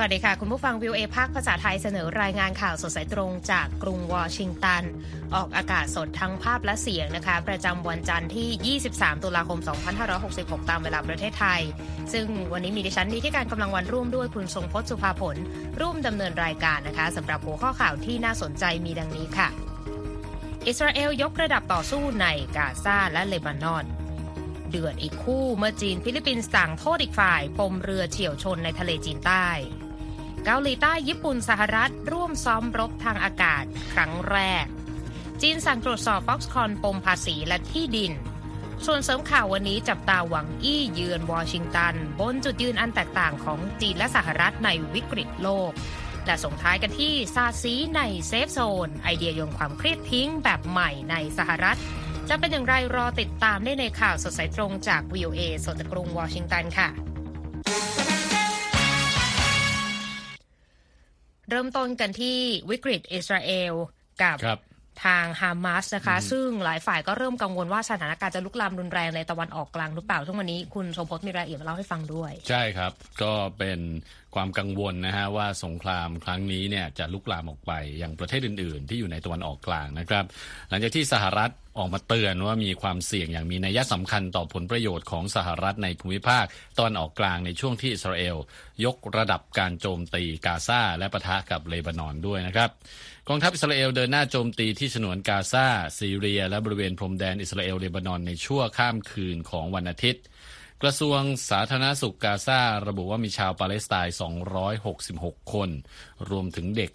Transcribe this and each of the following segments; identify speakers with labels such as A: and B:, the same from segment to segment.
A: สวัสดีค่ะ คุณผู้ฟัง VOA ภาคภาษาไทยเสนอรายงานข่าวสดสายตรงจากกรุงวอชิงตัน ออกอากาศสดทั้งภาพและเสียงนะคะ ประจำวันจันทร์ที่ 23 ตุลาคม 2566 ตามเวลาประเทศไทย ซึ่งวันนี้มีดิฉันนีธิกาญจน์ กำลังวรรณร่วมด้วยคุณทรงพจน์สุภาผล ร่วมดำเนินรายการนะคะสำหรับหัวข้อข่าวที่น่าสนใจมีดังนี้ค่ะ อิสราเอลยกระดับต่อสู้ในกาซาและเลบานอนเดือดอีกคู่เมื่อจีนฟิลิปปินส์สั่งโทษอีกฝ่าย ปมเรือเฉี่ยวชนในทะเลจีนใต้ เกาหลีใต้ญี่ปุ่นสหรัฐ ร่วมซ้อมรบทางอากาศ ครั้งแรก จีนสั่งตรวจสอบ Foxconn ปมภาษีและที่ดิน ส่วนเสริมข่าววันนี้จับตาหวังอี้เยือนวอชิงตัน บนจุดยืนอันแตกต่างของจีนและสหรัฐในวิกฤตโลก และส่งท้ายกันที่ซาซีใน safe zone ไอเดียโยนความเครียดทิ้งแบบใหม่ในสหรัฐ จะเป็นอย่างไรรอติดตามได้ในข่าวสดสายตรงจาก VOA สดจากกรุงวอชิงตันค่ะ เริ่มต้นกันที่วิกฤตอิสราเอลกับ
B: ครับ
A: ทางฮามาสนะคะ ซึ่งหลายฝ่ายก็เริ่มกังวลว่าสถานการณ์จะลุกลามรุนแรงในตะวันออกกลางหรือเปล่าทั้งวันนี้คุณสมพศมีรายละเอียดมาเล่าให้ฟังด้วย
B: ใช่ครับ ก็เป็นความกังวลนะฮะว่าสงครามครั้งนี้เนี่ยจะลุกลามออกไปยังประเทศอื่น ๆ ที่อยู่ในตะวันออกกลางนะครับ หลังจากที่สหรัฐ ออกมาเตือนว่ามีความเสี่ยงอย่างมีนัยสำคัญต่อผลประโยชน์ของสหรัฐในภูมิภาคตะวันออกกลางในช่วงที่อิสราเอล ยกระดับการโจมตีกาซาและปะทะกับเลบานอนด้วยนะครับกองทัพอิสราเอลเดินหน้าโจมตีที่ฉนวนกาซาซีเรีย และบริเวณพรมแดนอิสราเอลเลบานอนในชั่วข้ามคืนของวันอาทิตย์กระทรวงสาธารณสุขกาซาระบุว่ามีชาวปาเลสไตน์ 266 คน รวมถึงเด็ก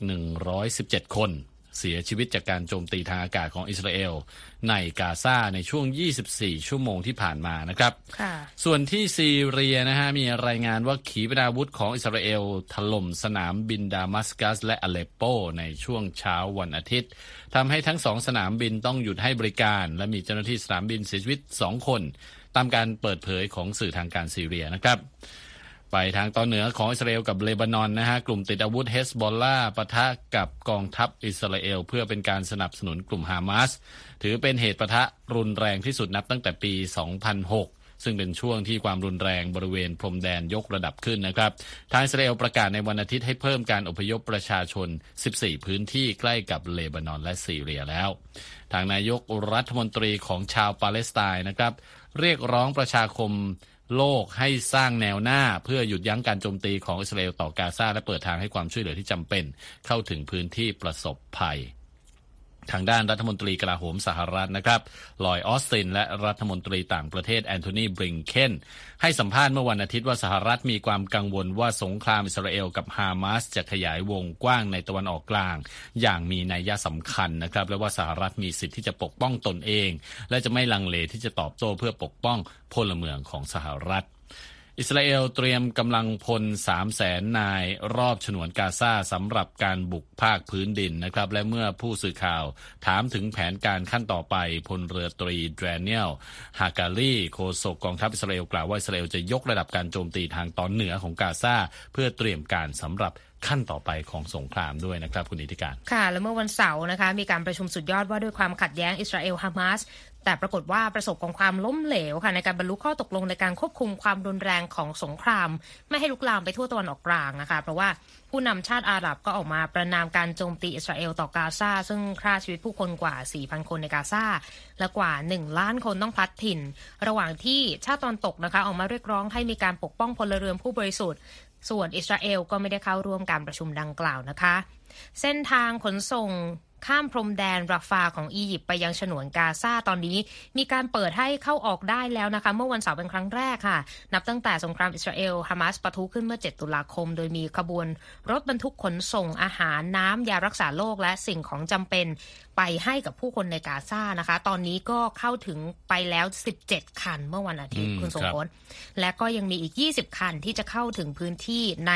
B: 117 คน เสียชีวิตจากการโจมตีทางอากาศของอิสราเอล ในกาซาในช่วง 24 ชั่วโมงที่ผ่านมานะครับ
A: ค่ะ
B: ส่วนที่ซีเรียนะฮะมีรายงานว่าขีปนาวุธของอิสราเอลถล่มสนามบินดามัสกัสและอเลปโป ในช่วงเช้าวันอาทิตย์ทำให้ทั้งสองสนามบินต้องหยุดให้บริการ และมีเจ้าหน้าที่สนามบินเสียชีวิต 2 คน ตามการเปิดเผยของสื่อทางการซีเรียนะครับ ไปทางตอนเหนือของอิสราเอลกับเลบานอนนะฮะกลุ่มติดอาวุธเฮสบอลลาปะทะกับกองทัพอิสราเอล เพื่อเป็นการสนับสนุนกลุ่มฮามาสถือเป็นเหตุปะทะรุนแรงที่สุดนับตั้งแต่ปี 2006ซึ่งเป็นช่วงที่ความรุนแรงบริเวณพรมแดนยกระดับขึ้นนะครับ ทางอิสราเอลประกาศในวันอาทิตย์ให้เพิ่มการอพยพประชาชน 14 พื้นที่ใกล้กับเลบานอนและซีเรียแล้ว ทางนายกรัฐมนตรีของชาวปาเลสไตน์นะครับ เรียกร้องประชาคม โลกให้สร้างแนวหน้าเพื่อหยุดยั้งการโจมตีของอิสราเอลต่อกาซาและเปิดทางให้ความช่วยเหลือที่จำเป็น เข้าถึงพื้นที่ประสบภัย ทางด้านรัฐมนตรีกลาโหมสหรัฐนะครับ ลอยออสติน และรัฐมนตรีต่างประเทศแอนโทนีบริงเคนให้สัมภาษณ์เมื่อวันอาทิตย์ว่าสหรัฐมีความกังวลว่าสงครามอิสราเอลกับฮามาสจะขยายวงกว้างในตะวันออกกลาง อย่างมีนัยยะสำคัญนะครับ และว่าสหรัฐมีสิทธิ์ที่จะปกป้องตนเอง และจะไม่ลังเลที่จะตอบโต้เพื่อปกป้องพลเมืองของสหรัฐ อิสราเอลเตรียมกำลังพล3 0 0แสนนายรอบฉนวนกาซาสำหรับการบุกภาคพื้นดินนะครับ และเมื่อผู้สื่อข่าวถามถึงแผนการขั้นต่อไปพลเรือตรีแดเนียลฮากาลีโฆษกกองทัพอิสราเอลกล่าวว่าอิสราเอลจะยกระดับการโจมตีทางตอนเหนือของกาซาเพื่อเตรียมการสำหรับขั้นต่อไปของสงครามด้วยนะครับคุณอิทธิการ
A: ค่ะ และเมื่อวันเสาร์นะคะ มีการประชุมสุดยอดว่าด้วยความขัดแย้งอิสราเอลฮามาส แต่ปรากฏว่าประสบกับความล้มเหลวค่ะในการบรรลุข้อตกลงในการควบคุมความรุนแรงของสงคราม ไม่ให้ลุกลามไปทั่วตะวันออกกลางนะคะเพราะว่าผู้นำชาติอาหรับก็ออกมาประนามการโจมตีอิสราเอลต่อกาซาซึ่งฆ่าชีวิตผู้คนกว่า 4,000 คนในกาซาและกว่า 1 ล้านคนต้องพลัดถิ่น ระหว่างที่ชาติตอนตกนะคะออกมาเรียกร้องให้มีการปกป้องพลเรือนผู้บริสุทธิ์ส่วนอิสราเอลก็ไม่ได้เข้าร่วมการประชุมดังกล่าวนะคะ เส้นทางขนส่ง ข้ามพรมแดนราฟาของอียิปต์ไปยังฉนวนกาซาตอนนี้ มีการเปิดให้เข้าออกได้แล้วนะคะ เมื่อวันเสาร์เป็นครั้งแรกค่ะ นับตั้งแต่สงครามอิสราเอลฮามาสปะทุขึ้นเมื่อ 7 ตุลาคม โดยมีขบวน รถบรรทุกขนส่งอาหารน้ำยารักษาโรคและสิ่งของจำเป็น ไปให้กับผู้คนในกาซานะคะ ตอนนี้ก็เข้าถึงไปแล้ว 17 คันเมื่อวันอาทิตย์
B: อืม
A: คุณสม
B: ครับ
A: พศและก็ยังมีอีก 20 คันที่จะเข้าถึงพื้นที่ใน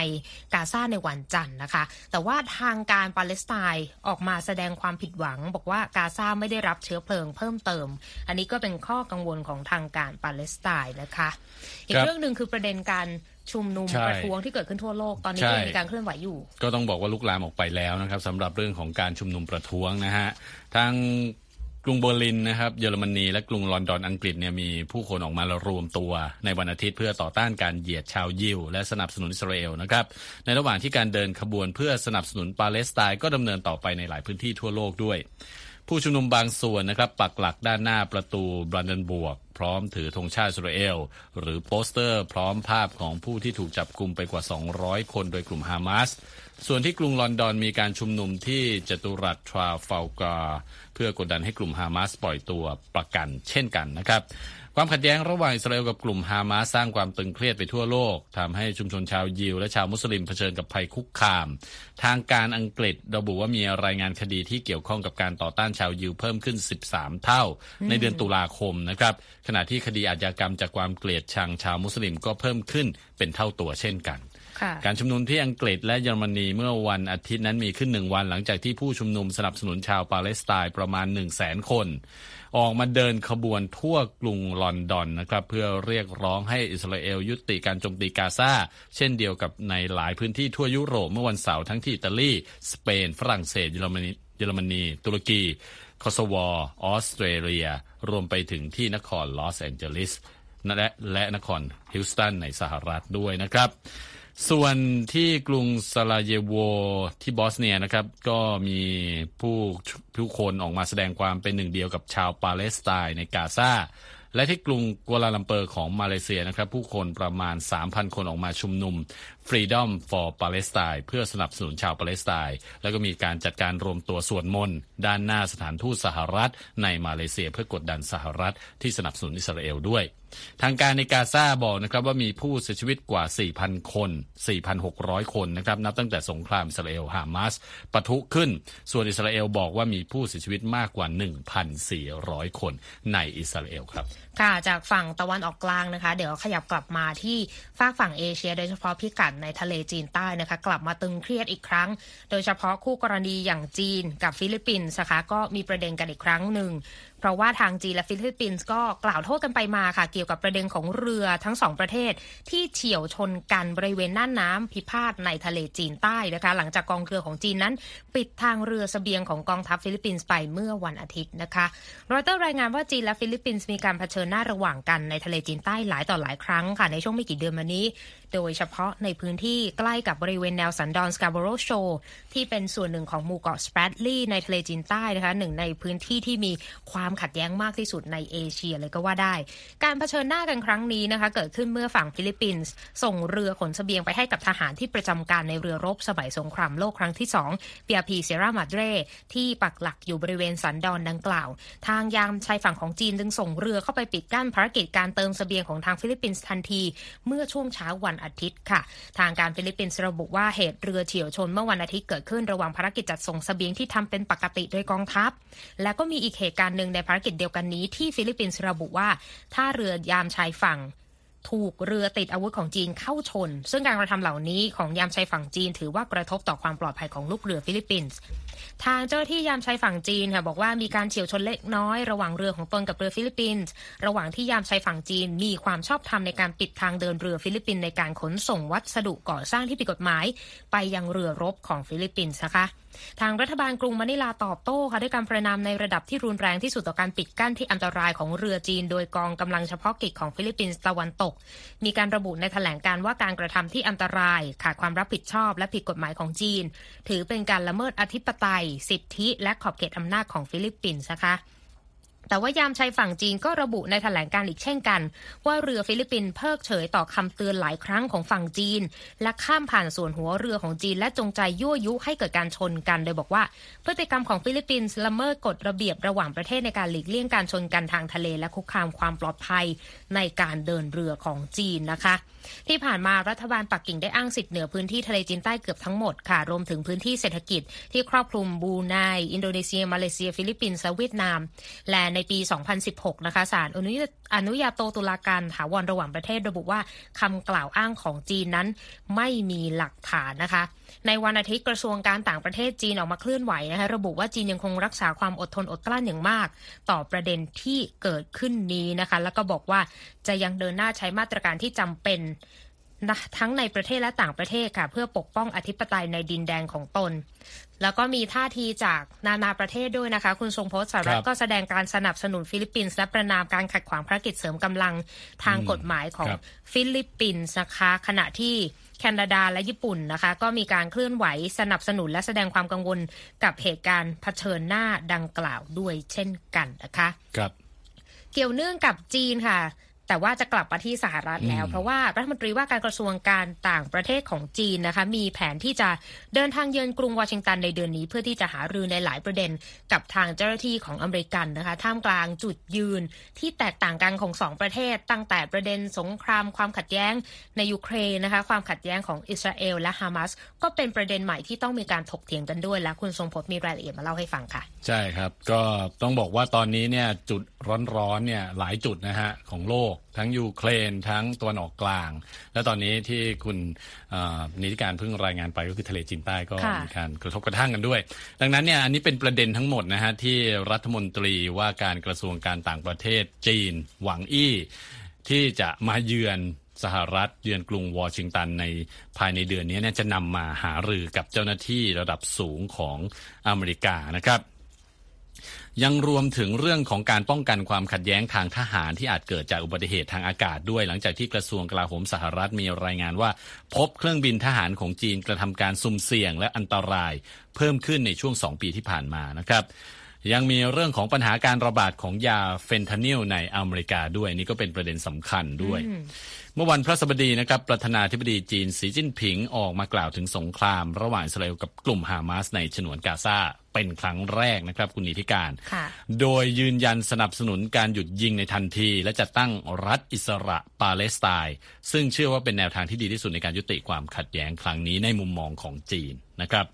A: กาซาในวันจันทร์นะคะ แต่ว่าทางการปาเลสไตน์ออกมาแสดงความผิดหวัง บอกว่ากาซาไม่ได้รับเชื้อเพลิงเพิ่มเติม อันนี้ก็เป็นข้อกังวลของทางการปาเลสไตน์นะคะ อีก
B: ครับ
A: เรื่องหนึ่งคือประเด็นการ ชุมนุม
B: ใช่
A: ประท้วงที่เกิดขึ้นทั่วโลกตอนนี้
B: ใช่
A: ก็ยังมีการเคลื่อนไหวอยู่
B: ก็ต้องบอกว่าลุกลามออกไปแล้วนะครับสำหรับเรื่องของการชุมนุมประท้วงนะฮะทางกรุงเบอร์ลินนะครับเยอรมนีและกรุงลอนดอนอังกฤษเนี่ยมีผู้คนออกมารวมตัวในวันอาทิตย์เพื่อต่อต้านการเหยียดชาวยิว และสนับสนุนอิสราเอลนะครับในระหว่างที่การเดินขบวนเพื่อสนับสนุนปาเลสไตน์ก็ดำเนินต่อไปในหลายพื้นที่ทั่วโลกด้วย ผู้ชุมนุมบางส่วนนะครับปักหลักด้านหน้าประตูบรันเดนบวก พร้อมถือธงชาติอิสราเอล หรือโปสเตอร์พร้อมภาพของผู้ที่ถูกจับกลุ่มไปกว่า 200 คนโดยกลุ่มฮามาส ส่วนที่กรุงลอนดอนมีการชุมนุมที่จตุรัสทราฟาลกาเพื่อกดดันให้กลุ่มฮามาสปล่อยตัวประกันเช่นกันนะครับ ความขัดแย้งระหว่างอิสราเอลกับกลุ่มฮามาสสร้างความตึงเครียดไปทั่วโลกทำให้ชุมชนชาวยิวและชาวมุสลิมเผชิญกับภัยคุกคาม ทางการอังกฤษระบุว่ามีรายงานคดีที่เกี่ยวข้องกับการต่อต้านชาวยิวเพิ่มขึ้น 13 เท่า ในเดือนตุลาคมนะครับ ขณะที่คดีอาชญากรรมจากความเกลียดชังชาวมุสลิมก็เพิ่มขึ้นเป็นเท่าตัวเช่นกัน การชุมนุมที่อังกฤษและเยอรมนีเมื่อวันอาทิตย์นั้นมีขึ้นหนึ่งวัน หลังจากที่ผู้ชุมนุมสนับสนุนชาวปาเลสไตน์ประมาณ1 0 0 0 0แสนคน ออกมาเดินขบวนทั่วกรุงลอนดอนนะครับเพื่อเรียกร้องให้อิสราเอลยุติการโจมตีกาซาเช่นเดียวกับในหลายพื้นที่ทั่วยุโรปเมื่อวันเสาร์ทั้งที่อิตาลีสเปน ฝรั่งเศสเยอรมนีเยอรมนี ตุรกีคอสโวออสเตรเลีย รวมไปถึงที่นครลอสแอนเจลิสและและนครฮิวสตันในสหรัฐด้วยนะครับ ส่วนที่กรุงซาราเยโวที่บอสเนียนะครับ ก็มีผู้ผู้คนออกมาแสดงความเป็นหนึ่งเดียวกับชาวปาเลสไตน์ในกาซาและที่กรุงกัวลาลัมเปอร์ของมาเลเซียนะครับ ผู้คนประมาณ 3,000 คนออกมาชุมนุม Freedom for Palestine เพื่อสนับสนุนชาวปาเลสไตน์แล้วก็มีการจัดการรวมตัวสวดมนต์ด้านหน้าสถานทูตสหรัฐในมาเลเซีย เพื่อกดดันสหรัฐที่สนับสนุนอิสราเอลด้วย ทางการในกาซาบอกนะครับว่ามีผู้เสียชีวิตกว่า 4,000 คน 4,600 คนนะครับนับตั้งแต่สงครามอิสราเอลฮามาสปะทุขึ้น ส่วนอิสราเอลบอกว่ามีผู้เสียชีวิตมากกว่า 1,400 คนในอิสราเอลครับ
A: ค่ะ จากฝั่งตะวันออกกลางนะคะ เดี๋ยวขยับกลับมาที่ฟากฝั่งเอเชีย โดยเฉพาะพิกัดในทะเลจีนใต้นะคะ กลับมาตึงเครียดอีกครั้ง โดยเฉพาะคู่กรณีอย่างจีนกับฟิลิปปินส์นะคะก็มีประเด็นกันอีกครั้งหนึ่งเพราะว่าทางจีนและฟิลิปปินส์ก็กล่าวโทษกันไปมาค่ะ เกี่ยวกับประเด็นของเรือทั้งสองประเทศ ที่เฉี่ยวชนกันบริเวณน่านน้ำพิพาทในทะเลจีนใต้นะคะ หลังจากกองเรือของจีนนั้น ปิดทางเรือเสบียงของกองทัพฟิลิปปินส์ไปเมื่อวันอาทิตย์นะคะรอยเตอร์รายงานว่าจีนและฟิลิปปินส์มีการเผชิญหน้าระหว่างกันในทะเลจีนใต้หลายต่อหลายครั้งค่ะในช่วงไม่กี่เดือนมานี้โดยเฉพาะในพื้นที่ใกล้กับบริเวณแนวสันดอนสการ์โบโรห์โชลที่เป็นส่วนหนึ่งของหมู่เกาะสแปรตลีย์ในทะเลจีนใต้นะคะหนึ่งในพื้นที่ที่มีความขัดแย้งมากที่สุดในเอเชียเลยก็ว่าได้ การเผชิญหน้ากันครั้งนี้นะคะเกิดขึ้นเมื่อฝั่งฟิลิปปินส์ส่งเรือขนเสบียงไปให้กับทหารที่ประจำการในเรือรบสมัยสงครามโลกครั้งที่2เปียพีเซรามาดเรที่ปักหลักอยู่บริเวณสันดอนดังกล่าว ทางยามชายฝั่งของจีนจึงส่งเรือเข้าไปปิดกั้นภารกิจการเติมเสบียงของทางฟิลิปปินส์ทันที เมื่อช่วงเช้าวันอาทิตย์ค่ะ ทางการฟิลิปปินส์ระบุว่าเหตุเรือเฉี่ยวชนเมื่อวันอาทิตย์เกิดขึ้นระหว่างภารกิจจัดส่งเสบียงที่ทำเป็นปกติโดยกองทัพ และก็มีอีกเหตุการณ์หนึ่งในภารกิจเดียวกันนี้ที่ฟิลิปปินส์ระบุว่าถ้าเรือยามชายฝั่ง ถูกเรือติดอาวุธของจีนเข้าชน ซึ่งการกระทำเหล่านี้ของยามชายฝั่งจีน ถือว่ากระทบต่อความปลอดภัยของลูกเรือฟิลิปปินส์ทางเจ้าหน้าที่ยามชายฝั่งจีนค่ะบอกว่ามีการเฉี่ยวชนเล็กน้อยระหว่างเรือของตนกับเรือฟิลิปปินส์ระหว่างที่ยามชายฝั่งจีนมีความชอบธรรมในการปิดทางเดินเรือฟิลิปปินส์ในการขนส่งวัสดุก่อสร้างที่ผิดกฎหมาย ไปยังเรือรบของฟิลิปปินส์นะคะ ทางรัฐบาลกรุงมะนิลาตอบโต้ค่ะด้วยการประณามในระดับที่รุนแรงที่สุดต่อการปิดกั้นที่อันตรายของเรือจีน โดยกองกำลังเฉพาะกิจของฟิลิปปินส์ตะวันตก มีการระบุในแถลงการณ์ว่าการกระทำที่อันตราย ขาดความรับผิดชอบ และผิดกฎหมายของจีน ถือเป็นการละเมิดอธิปไตย สิทธิ และขอบเขตอำนาจของฟิลิปปินส์นะคะ แต่ว่ายามชายฝั่งจีนก็ระบุในแถลงการณ์อีกเช่นกัน ว่าเรือฟิลิปปินส์เพิกเฉยต่อคำเตือนหลายครั้งของฝั่งจีน และข้ามผ่านส่วนหัวเรือของจีนและจงใจยั่วยุให้เกิดการชนกัน โดยบอกว่า พฤติกรรมของฟิลิปปินส์ละเมิดกฎระเบียบระหว่างประเทศในการหลีกเลี่ยงการชนกันทางทะเล และคุกคามความปลอดภัยในการเดินเรือของจีนนะคะ ที่ผ่านมารัฐบาลปักกิ่งได้อ้างสิทธิ์เหนือพื้นที่ทะเลจีนใต้เกือบทั้งหมดค่ะรวมถึงพื้นที่เศรษฐกิจ ที่ครอบคลุมบรูไนอินโดนีเซียมาเลเซีย ฟิลิปปินส์และเวียดนามและในปี 2016 นะคะศาลอนุญาอนุญาโตตุลาการถาวรระหว่างประเทศระบุว่าคำกล่าวอ้างของจีนนั้นไม่มีหลักฐานนะคะ ในวันอาทิตย์กระทรวงการต่างประเทศจีนออกมาเคลื่อนไหวนะคะระบุว่าจีนยังคงรักษาความอดทนอดกลั้นอย่างมาก ต่อประเด็นที่เกิดขึ้นนี้นะคะ แล้วก็บอกว่าจะยังเดินหน้าใช้มาตรการที่จำเป็น ทั้งในประเทศและต่างประเทศค่ะ เพื่อปกป้องอธิปไตยในดินแดนของตน แล้วก็มีท่าทีจากนานาประเทศด้วยนะคะ คุณทรงพจน์สหรัฐก็แสดงการสนับสนุนฟิลิปปินส์และประณามการขัดขวางภารกิจเสริมกำลังทางกฎหมายของฟิลิปปินส์นะคะ ขณะที่แคนาดาและญี่ปุ่นนะคะ ก็มีการเคลื่อนไหวสนับสนุนและแสดงความกังวลกับเหตุการณ์เผชิญหน้าดังกล่าวด้วยเช่นกันนะคะ
B: ครับ
A: เกี่ยวเนื่องกับจีนค่ะ แต่ว่าจะกลับมาที่สหรัฐแล้ว เพราะว่ารัฐมนตรีว่าการกระทรวงการต่างประเทศของจีนนะคะ มีแผนที่จะเดินทางเยือนกรุงวอชิงตันในเดือนนี้ เพื่อที่จะหารือในหลายประเด็นกับทางเจ้าหน้าที่ของอเมริกันนะคะ ท่ามกลางจุดยืนที่แตกต่างกันของสองประเทศ ตั้งแต่ประเด็นสงครามความขัดแย้งในยูเครนนะคะ ความขัดแย้งของอิสราเอลและฮามาสก็เป็นประเด็นใหม่ที่ต้องมีการถกเถียงกันด้วยและคุณทรงพจน์มีรายละเอียดมาเล่าให้ฟังค่ะ
B: ใช่ครับ ก็ต้องบอกว่าตอนนี้เนี่ยจุดร้อนๆเนี่ยหลายจุดนะฮะของโลกทั้งยูเครน ทั้งตัวนออกกลาง และตอนนี้ที่คุณนิติการเพิ่งรายงานไปก็คือทะเลจีนใต้ก็มีการกระทบกระทั่งกันด้วย ดังนั้นเนี่ยอันนี้เป็นประเด็นทั้งหมดนะฮะที่รัฐมนตรีว่าการกระทรวงการต่างประเทศจีน หวังอี้ ที่จะมาเยือนสหรัฐเยือนกรุงวอชิงตันในภายในเดือนนี้เนี่ยจะนำมาหารือกับเจ้าหน้าที่ระดับสูงของอเมริกานะครับ ยังรวมถึงเรื่องของการป้องกันความขัดแย้งทางทหารที่อาจเกิดจากอุบัติเหตุทางอากาศด้วย หลังจากที่กระทรวงกลาโหมสหรัฐมีรายงานว่า พบเครื่องบินทหารของจีนกระทำการสุ่มเสี่ยงและอันตราย เพิ่มขึ้นในช่วง 2 ปีที่ผ่านมานะครับยังมีเรื่องของปัญหาการระบาดของยาเฟนทานิลในอเมริกาด้วยนี่ก็เป็นประเด็นสำคัญด้วย เมื่อวันพระสบดีนะครับประธานาธิบดีจีนสีจิ้นผิงออกมากล่าวถึงสงคราม ระหว่างอิสราเอลกับกลุ่มฮามาสในฉนวนกาซา เป็นครั้งแรกนะครับคุณนิติการ โดยยืนยันสนับสนุนการหยุดยิงในทันที และจะตั้งรัฐอิสระปาเลสไตน์ซึ่งเชื่อว่าเป็นแนวทางที่ดีที่สุดในการยุติความขัดแย้งครั้งนี้ในมุมมองของจีนนะครับ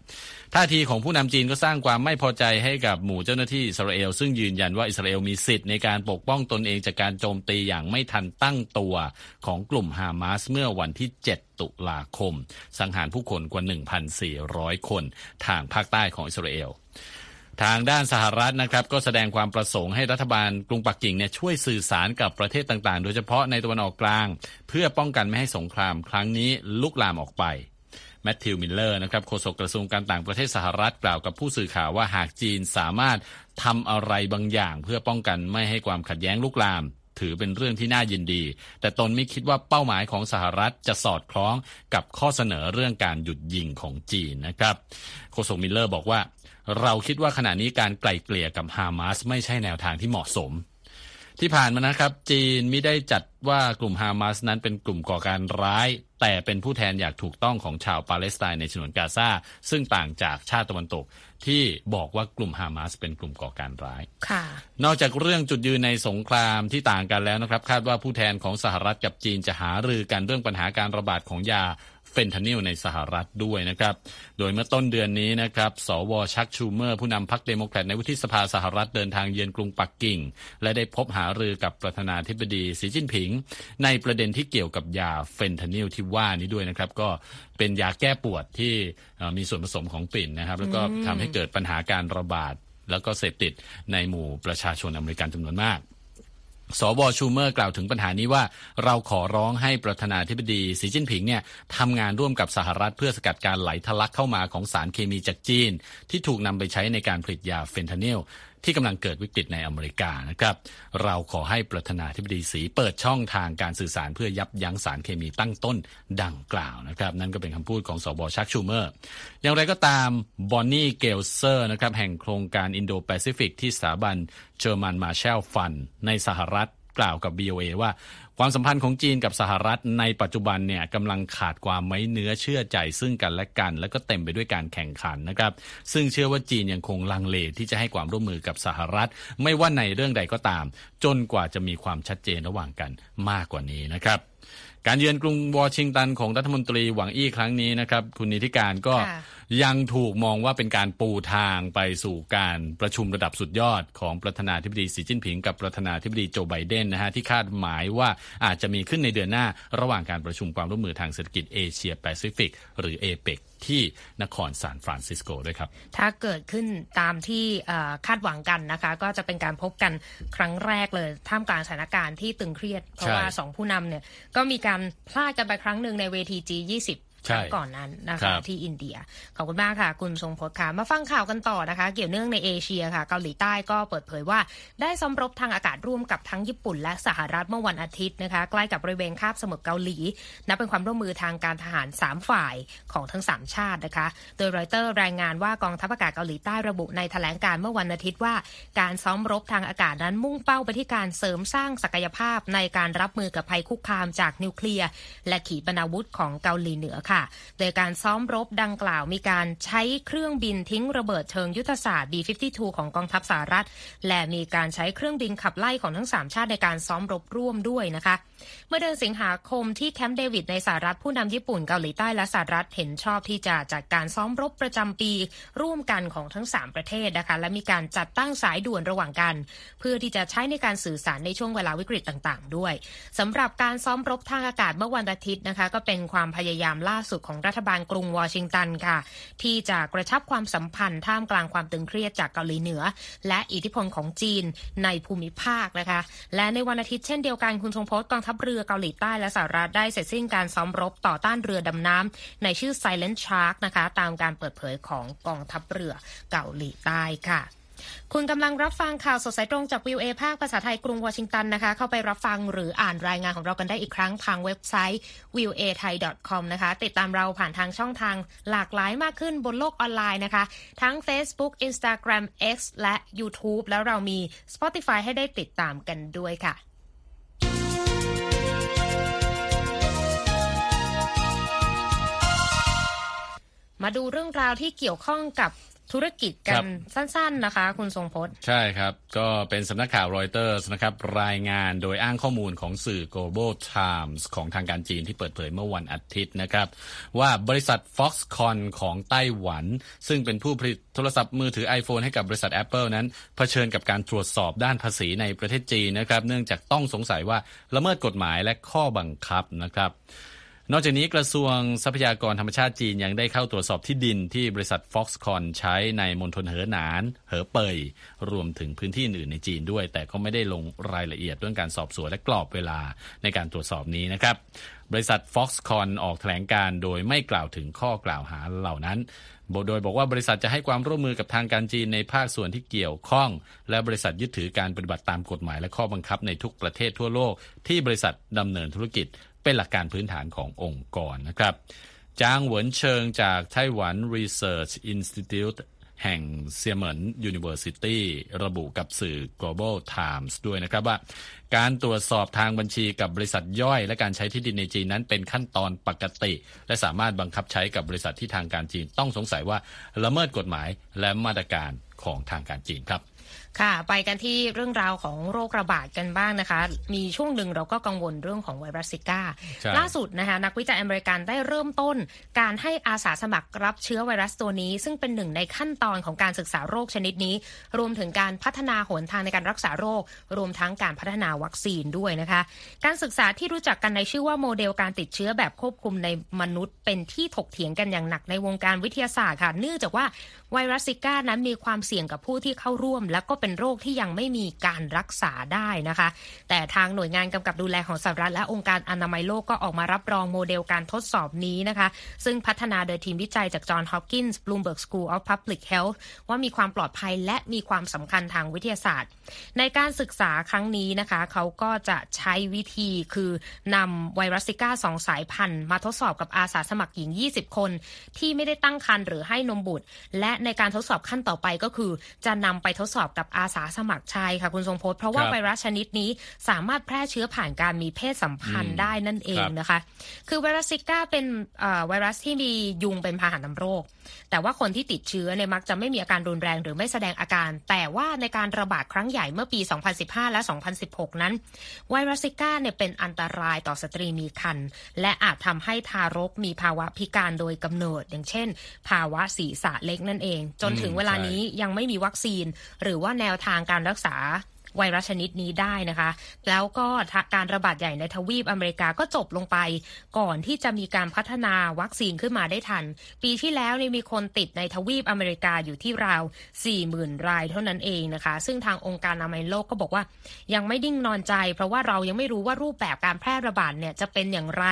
B: ท่าทีของผู้นำจีนก็สร้างความไม่พอใจให้กับหมู่เจ้าหน้าที่อิสราเอล ซึ่งยืนยันว่าอิสราเอลมีสิทธิ์ในการปกป้องตนเองจากการโจมตีอย่างไม่ทันตั้งตัวของกลุ่มฮามาสเมื่อวันที่ 7 ตุลาคม สังหารผู้คนกว่า 1,400 คน ทางภาคใต้ของอิสราเอลทางด้านสหรัฐนะครับก็แสดงความประสงค์ให้รัฐบาลกรุงปักกิ่งเนี่ยช่วยสื่อสารกับประเทศต่างๆ โดยเฉพาะในตะวันออกกลาง เพื่อป้องกันไม่ให้สงครามครั้งนี้ลุกลามออกไปแมทธิวมิลเลอร์นะครับโฆษกกระทรวงการต่างประเทศสหรัฐกล่าวกับผู้สื่อข่าวว่าหากจีนสามารถทำอะไรบางอย่าง เพื่อป้องกันไม่ให้ความขัดแย้งลุกลาม ถือเป็นเรื่องที่น่ายินดี แต่ตนไม่คิดว่าเป้าหมายของสหรัฐจะสอดคล้องกับข้อเสนอเรื่องการหยุดยิงของจีนนะครับโฆษกมิลเลอร์บอกว่า เราคิดว่าขณะนี้การไกล่เกลี่ยกับฮามาสไม่ใช่แนวทางที่เหมาะสม ที่ผ่านมานะครับ จีนไม่ได้จัดว่ากลุ่มฮามาสนั้นเป็นกลุ่มก่อการร้าย แต่เป็นผู้แทนอยากถูกต้องของชาวปาเลสไตน์ในฉนวนกาซาซึ่งต่างจากชาติตะวันตก ที่บอกว่ากลุ่มฮามาสเป็นกลุ่มก่อการร้าย
A: ค่ะ
B: นอกจากเรื่องจุดยืนในสงครามที่ต่างกันแล้วนะครับ คาดว่าผู้แทนของสหรัฐกับจีนจะหารือกันเรื่องปัญหาการระบาดของยา เฟนทานิลในสหรัฐด้วยนะครับ โดยเมื่อต้นเดือนนี้นะครับ สว.ชัค ชูเมอร์ผู้นำพรรคเดโมแครตในวุฒิสภาสหรัฐเดินทางเยือนกรุงปักกิ่ง และได้พบหารือกับประธานาธิบดีสีจิ้นผิง ในประเด็นที่เกี่ยวกับยาเฟนทานิลที่ว่านี้ด้วยนะครับ ก็เป็นยาแก้ปวดที่มีส่วนผสมของฝิ่นนะครับ แล้วก็ทำให้เกิดปัญหาการระบาดแล้วก็เสพติดในหมู่ประชาชนอเมริกันจำนวนมาก สว.ชูเมอร์กล่าวถึงปัญหานี้ว่า เราขอร้องให้ประธานาธิบดีสีจิ้นผิงเนี่ยทำงานร่วมกับสหรัฐเพื่อสกัดการไหลทะลักเข้ามาของสารเคมีจากจีน ที่ถูกนำไปใช้ในการผลิตยาเฟนทานิล ที่กำลังเกิดวิกฤตในอเมริกานะครับ เราขอให้ประธานาธิบดีสีเปิดช่องทางการสื่อสารเพื่อยับยั้งสารเคมีตั้งต้นดังกล่าวนะครับ นั่นก็เป็นคำพูดของสว.ชัค ชูเมอร์ อย่างไรก็ตามบอนนี่เกลเซอร์นะครับแห่งโครงการอินโดแปซิฟิกที่สถาบัน German Marshall Fund ในสหรัฐกล่าวกับ VOA ว่า ความสัมพันธ์ของจีนกับสหรัฐในปัจจุบันเนี่ยกำลังขาดความไว้เนื้อเชื่อใจซึ่งกันและกัน แล้วก็เต็มไปด้วยการแข่งขันนะครับ ซึ่งเชื่อว่าจีนยังคงลังเลที่จะให้ความร่วมมือกับสหรัฐ ไม่ว่าในเรื่องใดก็ตาม จนกว่าจะมีความชัดเจนระหว่างกันมากกว่านี้นะครับการเยือนกรุงวอชิงตันของรัฐมนตรีหวังอี้ครั้งนี้นะครับ คุณนิติการก็ยังถูกมองว่าเป็นการปูทางไปสู่การประชุมระดับสุดยอดของประธานาธิบดีสีจิ้นผิง กับประธานาธิบดีโจไบเดนนะฮะที่คาดหมายว่าอาจจะมีขึ้นในเดือนหน้า ระหว่างการประชุมความร่วมมือทางเศรษฐกิจเอเชียแปซิฟิกหรือเอเปกที่นครซานฟรานซิสโกด้วยครับ
A: ถ้าเกิดขึ้นตามที่คาดหวังกันนะคะ ก็จะเป็นการพบกันครั้งแรกเลย ท่ามกลางสถานการณ์ที่ตึงเครียด เพราะว่าสองผู้นำเนี่ยก็มีการการพลาดกันไปครั้งหนึ่งในเวที G20 ครั้ง ก่อนนั้นนะคะ ที่อินเดีย ขอบคุณมากค่ะ คุณทรงพจน์ค่ะ มาฟังข่าวกันต่อนะคะ เกี่ยวเนื่องในเอเชียค่ะ เกาหลีใต้ก็เปิดเผยว่า ได้ซ้อมรบทางอากาศร่วมกับทั้งญี่ปุ่น และสหรัฐเมื่อวันอาทิตย์นะคะ ใกล้กับบริเวณคาบสมุทรเกาหลี นับเป็นความร่วมมือทางการทหาร 3 ฝ่ายของทั้ง 3 ชาตินะคะ โดยรอยเตอร์รายงานว่ากองทัพอากาศเกาหลีใต้ระบุในแถลงการเมื่อวันอาทิตย์ว่า การซ้อมรบทางอากาศนั้นมุ่งเป้าไปที่การเสริมสร้างศักยภาพในการรับมือกับภัยคุกคามจากนิวเคลียร์และขีปนาวุธของเกาหลีเหนือค่ะโดยการซ้อมรบดังกล่าวมีการใช้เครื่องบินทิ้งระเบิดเชิงยุทธศาสตร์ B-52 ของกองทัพสหรัฐ และมีการใช้เครื่องบินขับไล่ของทั้ง 3 ชาติในการซ้อมรบร่วมด้วยนะคะ เมื่อเดือนสิงหาคมที่แคมป์เดวิดในสหรัฐผู้นำญี่ปุ่นเกาหลีใต้และสหรัฐเห็นชอบที่จะจัดการซ้อมรบประจำปี ร่วมกันของทั้ง 3 ประเทศนะคะ และมีการจัดตั้งสายด่วนระหว่างกัน เพื่อที่จะใช้ในการสื่อสารในช่วงเวลาวิกฤตต่าง ๆ ด้วยสำหรับการซ้อมรบทางอากาศเมื่อวันอาทิตย์นะคะ ก็เป็นความพยายามล่าสุดของรัฐบาลกรุงวอชิงตันค่ะ ที่จะกระชับความสัมพันธ์ท่ามกลางความตึงเครียดจากเกาหลีเหนือ และอิทธิพลของจีนในภูมิภาคนะคะ และในวันอาทิตย์เช่นเดียวกันคุณทรงพจน์กองทัพเรือเกาหลีใต้และสหรัฐได้เสร็จสิ้นการซ้อมรบต่อต้านเรือดำน้ำในชื่อ Silent Shark นะคะ ตามการเปิดเผยของกองทัพเรือเกาหลีใต้ค่ะ คุณกำลังรับฟังข่าวสดสายตรงจากวิวเอภาคภาษาไทยกรุงวอชิงตันนะคะ เข้าไปรับฟังหรืออ่านรายงานของเรากันได้อีกครั้งทางเว็บไซต์ w i w a thai com นะคะ ติดตามเราผ่านทางช่องทางหลากหลายมากขึ้นบนโลกออนไลน์นะคะ ทั้ง Facebook Instagram X และ YouTube แล้วเรามี Spotify ให้ได้ติดตามกันด้วยค่ะมาดูเรื่องราวที่เกี่ยวข้องกับ ธุรกิจกันสั้น ๆนะคะ คุณทรงพจน์
B: ใช่ครับ ก็เป็นสำนักข่าวรอยเตอร์สนะครับ รายงานโดยอ้างข้อมูลของสื่อ Global Times ของทางการจีนที่เปิดเผยเมื่อวันอาทิตย์นะครับ ว่าบริษัท Foxconn ของไต้หวัน ซึ่งเป็นผู้ผลิตโทรศัพท์มือถือ iPhone ให้กับบริษัท Apple นั้นเผชิญกับการตรวจสอบด้านภาษีในประเทศจีนนะครับ เนื่องจากต้องสงสัยว่าละเมิดกฎหมายและข้อบังคับนะครับ นอกจากนี้กระทรวงทรัพยากรธรรมชาติจีนยังได้เข้าตรวจสอบที่ดินที่บริษัท Foxconn ใช้ในมณฑลเหอหนาน เหอเปย รวมถึงพื้นที่อื่นในจีนด้วย แต่ก็ไม่ได้ลงรายละเอียดเรื่องการสอบสวนและกรอบเวลาในการตรวจสอบนี้นะครับบริษัท Foxconn ออกแถลงการโดยไม่กล่าวถึงข้อกล่าวหาเหล่านั้น โดยบอกว่าบริษัทจะให้ความร่วมมือกับทางการจีนในภาคส่วนที่เกี่ยวข้อง และบริษัทยึดถือการปฏิบัติตามกฎหมายและข้อบังคับในทุกประเทศทั่วโลกที่บริษัทดำเนินธุรกิจ เป็นหลักการพื้นฐานขององค์กรนะครับจางเหวินเชิงจากไต้หวัน Research Institute แห่งเซียเหมิน University ระบุกับสื่อ Global Times ด้วยนะครับว่า การตรวจสอบทางบัญชีกับบริษัทย่อย และการใช้ที่ดินในจีนนั้นเป็นขั้นตอนปกติ และสามารถบังคับใช้กับบริษัทที่ทางการจีนต้องสงสัยว่าละเมิดกฎหมายและมาตรการของทางการจีนครับ
A: ค่ะ ไปกันที่เรื่องราวของโรคระบาดกันบ้างนะคะ มีช่วงหนึ่งเราก็กังวลเรื่องของไวรัสซิก้า ล่าสุดนะคะนักวิจัยอเมริกันได้เริ่มต้น การให้อาสาสมัครรับเชื้อไวรัสตัวนี้ ซึ่งเป็นหนึ่งในขั้นตอนของการศึกษาโรคชนิดนี้ รวมถึงการพัฒนาหนทางในการรักษาโรค รวมทั้งการพัฒนาวัคซีนด้วยนะคะ การศึกษาที่รู้จักกันในชื่อว่าโมเดลการติดเชื้อแบบควบคุมในมนุษย์ เป็นที่ถกเถียงกันอย่างหนักในวงการวิทยาศาสตร์ค่ะ เนื่องจากว่าไวรัสซิก้านั้นมีความเสี่ยงกับผู้ที่เข้าร่วมและก็เป็นโรคที่ยังไม่มีการรักษาได้นะคะ แต่ทางหน่วยงานกำกับดูแลของสหรัฐและองค์การอนามัยโลกก็ออกมารับรองโมเดลการทดสอบนี้นะคะ ซึ่งพัฒนาโดยทีมวิจัยจาก Johns Hopkins Bloomberg School of Public Health ว่ามีความปลอดภัยและมีความสำคัญทางวิทยาศาสตร์ ในการศึกษาครั้งนี้นะคะ เขาก็จะใช้วิธีคือนำไวรัสซิก้าสองสายพันธุ์มาทดสอบกับอาสาสมัครหญิง 20 คน ที่ไม่ได้ตั้งครรภ์หรือให้นมบุตร และในการทดสอบขั้นต่อไปก็คือ จะนำไปทดสอบกับอาสาสมัครชายค่ะคุณทรงพจน์เพราะว่าไวรัสชนิดนี้สามารถแพร่เชื้อผ่านการมีเพศสัมพันธ์ได้นั่นเองนะคะ คือไวรัสซิก้าเป็นไวรัสที่มียุงเป็นพาหะนำโรค แต่ว่าคนที่ติดเชื้อเนี่ยมักจะไม่มีอาการรุนแรงหรือไม่แสดงอาการ แต่ว่าในการระบาดครั้งใหญ่เมื่อปี 2015 และ 2016 นั้น ไวรัสซิก้าเนี่ยเป็นอันตรายต่อสตรีมีครรภ์และอาจทำให้ทารกมีภาวะพิการโดยกำเนิด อย่างเช่น ภาวะศีรษะเล็กนั่นเอง จนถึงเวลานี้ยังไม่มีวัคซีน หรือว่าแนวทางการรักษา ไวรัสชนิดนี้ได้นะคะ แล้วก็การระบาดใหญ่ในทวีปอเมริกาก็จบลงไป ก่อนที่จะมีการพัฒนาวัคซีนขึ้นมาได้ทัน ปีที่แล้วนี่มีคนติดในทวีปอเมริกาอยู่ที่ราว 40,000 รายเท่านั้นเองนะคะ ซึ่งทางองค์การอนามัยโลกก็บอกว่า ยังไม่ดิ้งนอนใจ เพราะว่าเรายังไม่รู้ว่ารูปแบบการแพร่ระบาดเนี่ยจะเป็นอย่างไร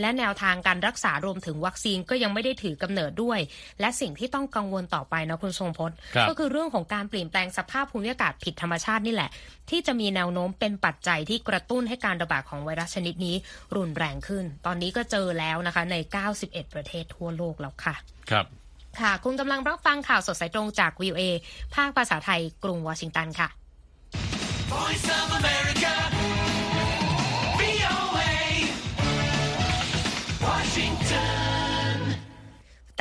A: และแนวทางการรักษารวมถึงวัคซีนก็ยังไม่ได้ถือกำเนิดด้วย และสิ่งที่ต้องกังวลต่อไปนะคุณทรงพจน์ ก็คือเรื่องของการเปลี่ยนแปลงสภาพภูมิอากาศผิดธรรมชาตินี่แหละที่จะมีแนวโน้มเป็นปัจจัยที่กระตุ้นให้การระบาดของไวรัสชนิดนี้รุนแรงขึ้น ตอนนี้ก็เจอแล้วนะคะใน 91 ประเทศทั่วโลกแล้วค่ะ
B: ครับ
A: ค่ะ คุณกำลังรับฟังข่าวสดสายตรงจากวิวเอภาคภาษาไทย กรุงวอชิงตันค่ะ Voice of America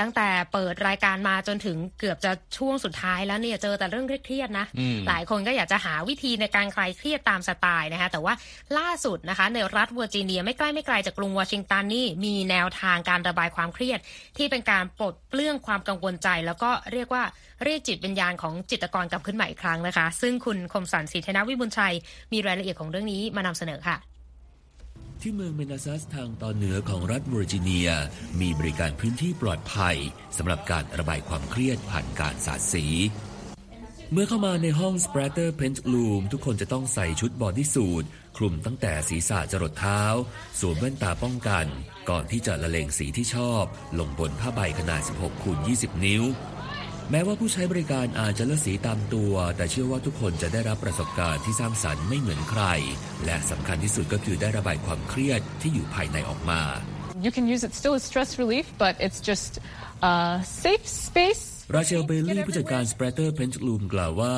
A: ตั้งแต่เปิดรายการมาจนถึงเกือบจะช่วงสุดท้ายแล้วเนี่ยเจอแต่เรื่องเครียดๆนะ หลายคนก็อยากจะหาวิธีในการคลายเครียดตามสไตล์นะคะแต่ว่าล่าสุดนะคะในรัฐเวอร์จิเนียไม่ใกล้ไม่ไกลจากกรุงวอชิงตันนี่มีแนวทางการระบายความเครียด ที่เป็นการปลดเปลื้องความกังวลใจ แล้วก็เรียกว่าเรียกจิตวิญญาณของจิตรกรกลับขึ้นมาอีกครั้งนะคะ ซึ่งคุณคมสันศรีธนวิบุญชัยมีรายละเอียดของเรื่องนี้มานำเสนอค่ะ
C: ที่เมืองเมนาซัสทางตอนเหนือของรัฐเวอร์จิเนีย มีบริการพื้นที่ปลอดภัยสำหรับการระบายความเครียดผ่านการสาดสี เมื่อเข้ามาในห้อง Splatter Paint Room ทุกคนจะต้องใส่ชุด bodysuit คลุมตั้งแต่ศีรษะจรดเท้า สวมแว่นตาป้องกัน ก่อนที่จะละเลงสีที่ชอบ ลงบนผ้าใบขนาด 16คูณ20 นิ้ว แม้ว่าผู้ใช้บริการอาจจะเลือกสีตามตัว แต่เชื่อว่าทุกคนจะได้รับประสบการณ์ที่สร้างสรรค์ไม่เหมือนใคร และสำคัญที่สุดก็คือได้ระบายความเครียดที่อยู่ภายในออกมา
D: You can use it still as stress relief but it's just a safe space
C: ราเชลเบลลี่ผู้จัดการ Spratter Paint Room กล่าวว่า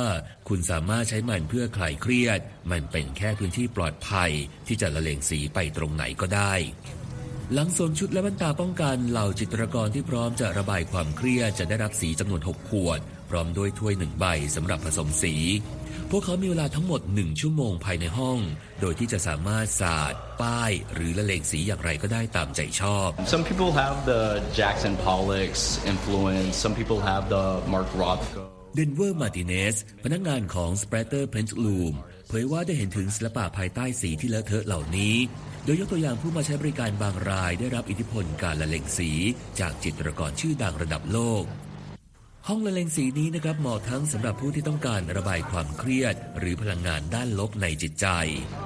C: คุณสามารถใช้มันเพื่อคลายเครียด มันเป็นแค่พื้นที่ปลอดภัย ที่จะละเลงสีไปตรงไหนก็ได้ หลังสวมชุดและแว่นตาป้องกันเหล่าจิตรกรที่พร้อมจะระบายความเครียดจะได้รับสีจำนวน 6 ขวด พร้อมด้วยถ้วยหนึ่งใบสำหรับผสมสี พวกเขามีเวลาทั้งหมด 1 ชั่วโมงภายในห้อง โดยที่จะสามารถสาด ป้าย หรือละเลงสีอย่างไรก็ได้ตามใจชอบ
E: Some people have the Jackson Pollock's influence Some people have the Mark Rothko
C: เดนเวอร์ มาติเนส พนักงานของ Spratter Paint Room เผยว่าได้เห็นถึงศิลปะภายใต้สีที่เลอะเทอะเหล่านี้ โดยยกตัวอย่างผู้มาใช้บริการบางรายได้รับอิทธิพลการละเลงสี จากจิตรกรชื่อดังระดับโลก ห้องละเลงสีนี้นะครับเหมาะทั้งสำหรับผู้ที่ต้องการระบายความเครียด หรือพลังงานด้านลบในจิตใจ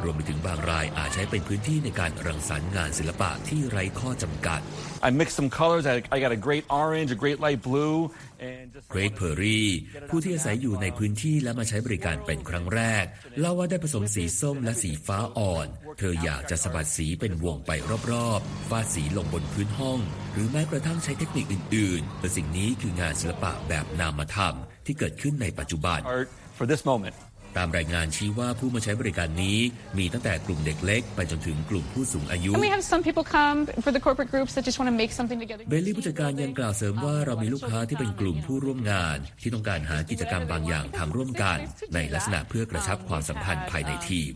C: รวมไปถึงบางรายอาจใช้เป็นพื้นที่ในการรังสรรค์งานศิลปะที่ไร้ข้อจำกัด
F: I mixed some colors I got a great orange a great light blue
C: เกรกเพอร์รี่ผู้ที่อาศัยอยู่ในพื้นที่และมาใช้บริการเป็นครั้งแรกเล่าว่าได้ผสมสีส้มและสีฟ้าอ่อน เธออยากจะสะบัดสีเป็นวงไปรอบๆฟาดสีลงบนพื้นห้อง หรือแม้กระทั่งใช้เทคนิคอื่นๆแต่สิ่งนี้คืองานศิลปะแบบนามธรรมที่เกิดขึ้นในปัจจุบัน
F: for this moment
C: ตามรายงานชี้ว่าผู้มาใช้บริการนี้มีตั้งแต่กลุ่มเด็กเล็กไปจนถึงกลุ่มผู้สูงอายุ
D: And we have some people come for the corporate groups that just want to make something together
C: เบลลี่ผู้จัดการยังกล่าวเสริมว่าเรามีลูกค้าที่เป็นกลุ่มผู้ร่วมงาน ที่ต้องการหากิจกรรมบางอย่างทำร่วมกัน ในลักษณะเพื่อกระชับความสัมพันธ์ภายในทีม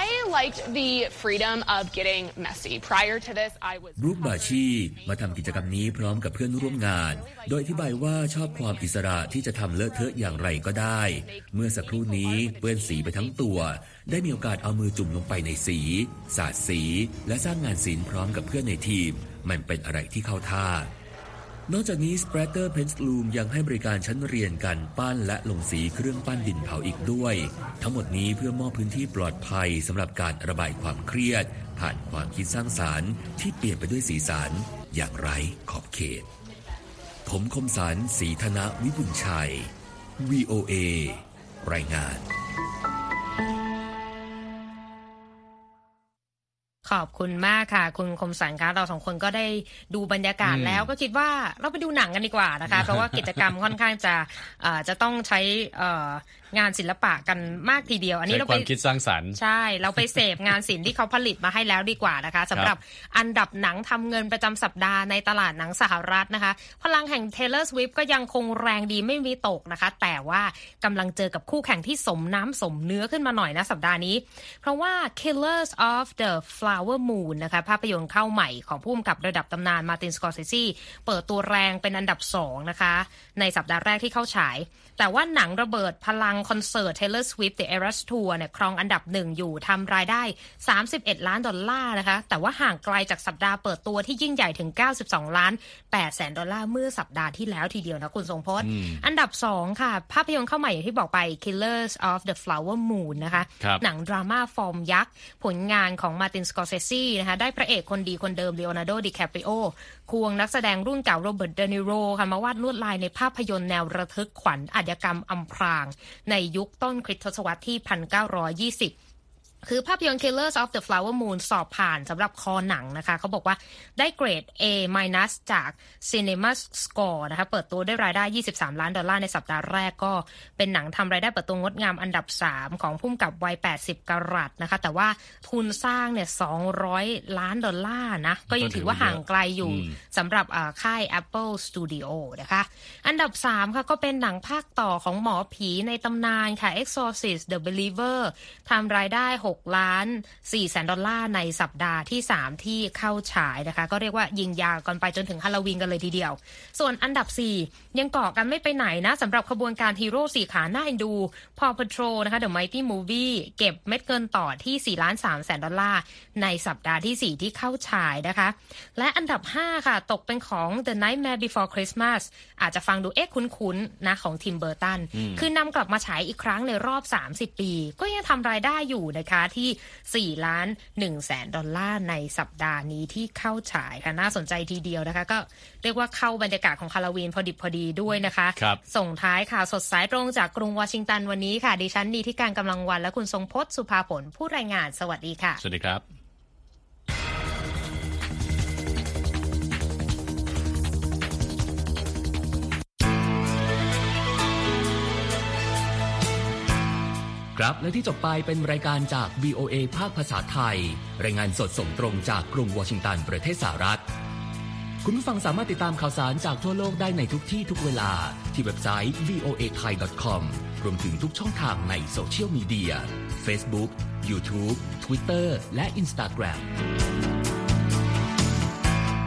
G: I liked the freedom of getting messy prior to this I was
C: บรูคบาชีมาทำกิจกรรมนี้พร้อมกับเพื่อนร่วมงาน โดยอธิบายว่าชอบความอิสระที่จะทำเลอะเทอะอย่างไรก็ได้ เมื่อสักครู่นี้เปื้อนสีไปทั้งตัว ได้มีโอกาสเอามือจุ่มลงไปในสี สาดสี และสร้างงานศิลป์พร้อมกับเพื่อนในทีม มันเป็นอะไรที่เข้าท่า นอกจากนี้ Spratter Paint Room ยังให้บริการชั้นเรียนการปั้นและลงสีเครื่องปั้นดินเผาอีกด้วย ทั้งหมดนี้เพื่อมอบพื้นที่ปลอดภัยสำหรับการระบายความเครียด ผ่านความคิดสร้างสารรค์ที่เปลี่ยนไปด้วยสีสันอย่างไร้ขอบเขต ผมคมสารสีธนวิบุญชัย VOA รายงาน
A: ขอบคุณมากค่ะ คุณคมสันคะเราสองคนก็ได้ดูบรรยากาศแล้วก็คิดว่าเราไปดูหนังกันดีกว่านะคะ เพราะว่ากิจกรรมค่อนข้างจะจะต้องใช้งานศิลปะกันมากทีเดียว
B: อันนี้เราไปความคิดสร้างสรรค์
A: ใช่ เราไปเสพงานศิลป์ที่เขาผลิตมาให้แล้วดีกว่านะคะสำหรับอันดับหนังทำเงินประจำสัปดาห์ในตลาดหนังสหรัฐนะคะ พลังแห่ง Taylor Swift ก็ยังคงแรงดีไม่มีตกนะคะ แต่ว่ากำลังเจอกับคู่แข่งที่สมน้ำสมเนื้อขึ้นมาหน่อยนะสัปดาห์นี้ เพราะว่า Killers of the Flower Flower Moon นะคะภาพยนตร์เข้าใหม่ของผู้กำกับระดับตำนานมาร์ตินสกอร์เซซีเปิดตัวแรงเป็นอันดับสองนะคะในสัปดาห์แรกที่เข้าฉาย แต่ว่าหนังระเบิดพลังคอนเสิร์ต Taylor Swift The Eras Tour เนี่ยครองอันดับหนึ่งอยู่ทำรายได้ 31 ล้านดอลลาร์นะคะแต่ว่าห่างไกลจากสัปดาห์เปิดตัวที่ยิ่งใหญ่ถึง 92 ล้าน8แสนดอลลาร์เมื่อสัปดาห์ที่แล้วทีเดียวนะคุณทรงพจน์ อันดับ 2 ค่ะ ภาพยนตร์เข้าใหม่อย่างที่บอกไป Killers of the Flower Moon นะคะ
B: ครับ
A: หนังดราม่าฟอร์มยักษ์ ผลงานของมาร์ตินสกอร์เซซีนะคะได้พระเอกคนดีคนเดิมเลโอนาร์โดดิแคปริโอควงนักแสดงรุ่นเก่าโรเบิร์ตเดนิโรค่ะมาวาดลวดลายในภาพยนตร์แนวระทึกขวัญอาชญากรรมอำพราง ในยุคต้นคริสตศตวรรษที่ 1920 คือภาพยนตร์ Killers of the Flower Moon สอบผ่านสำหรับคอหนังนะคะ เขาบอกว่าได้เกรด A- จาก Cinema Score นะคะ เปิดตัวได้รายได้ 23 ล้านดอลลาร์ในสัปดาห์แรกก็เป็นหนังทำรายได้เปิดตัวงดงามอันดับ 3 ของพุ่มกับวัย 80 กรัตนะคะ แต่ว่าทุนสร้างเนี่ย 200 ล้านดอลลาร์นะ ก็ยังถือว่าห่างไกลอยู่สำหรับอ่าค่าย Apple Studio นะคะ อันดับ 3 ค่ะก็เป็นหนังภาคต่อของหมอผีในตำนานค่ะ Exorcist The Believer ทำรายได้6ล้าน4แสนดอลลาร์ในสัปดาห์ที่ 3 ที่เข้าฉายนะคะ ก็เรียกว่ายิงยาวกันไปจนถึงฮาโลวีนกันเลยทีเดียว ส่วนอันดับ 4 ยังเกาะกันไม่ไปไหนนะสำหรับขบวนการฮีโร่สี่ขาน่าเอ็นดู Paw Patrol นะคะ The Mighty Movie เก็บเม็ดเงินต่อที่4ล้าน3แสนดอลลาร์ในสัปดาห์ที่ 4 ที่เข้าฉายนะคะ และอันดับ 5 ค่ะ ตกเป็นของ The Nightmare Before Christmas อาจจะฟังดูเอ๊ะคุ้นๆนะของทิมเบอร์ตันคือนำกลับมาฉายอีกครั้งในรอบ 30 ปี ก็ยังทำรายได้อยู่นะคะที่4ล้าน1แสนดอลลาร์ในสัปดาห์นี้ที่เข้าฉายค่ะน่าสนใจทีเดียวนะคะ ก็เรียกว่าเข้าบรรยากาศของฮาโลวีนพอดิบพอดีด้วยนะคะ
B: ครับ
A: ส่งท้ายข่าวสดสายตรงจากกรุงวอชิงตันวันนี้ค่ะ ดิฉันดีที่การกำลังวันและคุณทรงพจน์สุภาผลผู้รายงานสวัสดีค่ะ
B: สวัสดีครับ
H: ครับและที่จบไปเป็นรายการจาก VOA ภาคภาษาไทย รายงานสดส่งตรงจากกรุงวอชิงตันประเทศสหรัฐ คุณผู้ฟังสามารถติดตามข่าวสารจากทั่วโลกได้ในทุกที่ทุกเวลา ที่เว็บไซต์ voa thai com รวมถึงทุกช่องทางในโซเชียลมีเดีย Facebook YouTube Twitter และ Instagram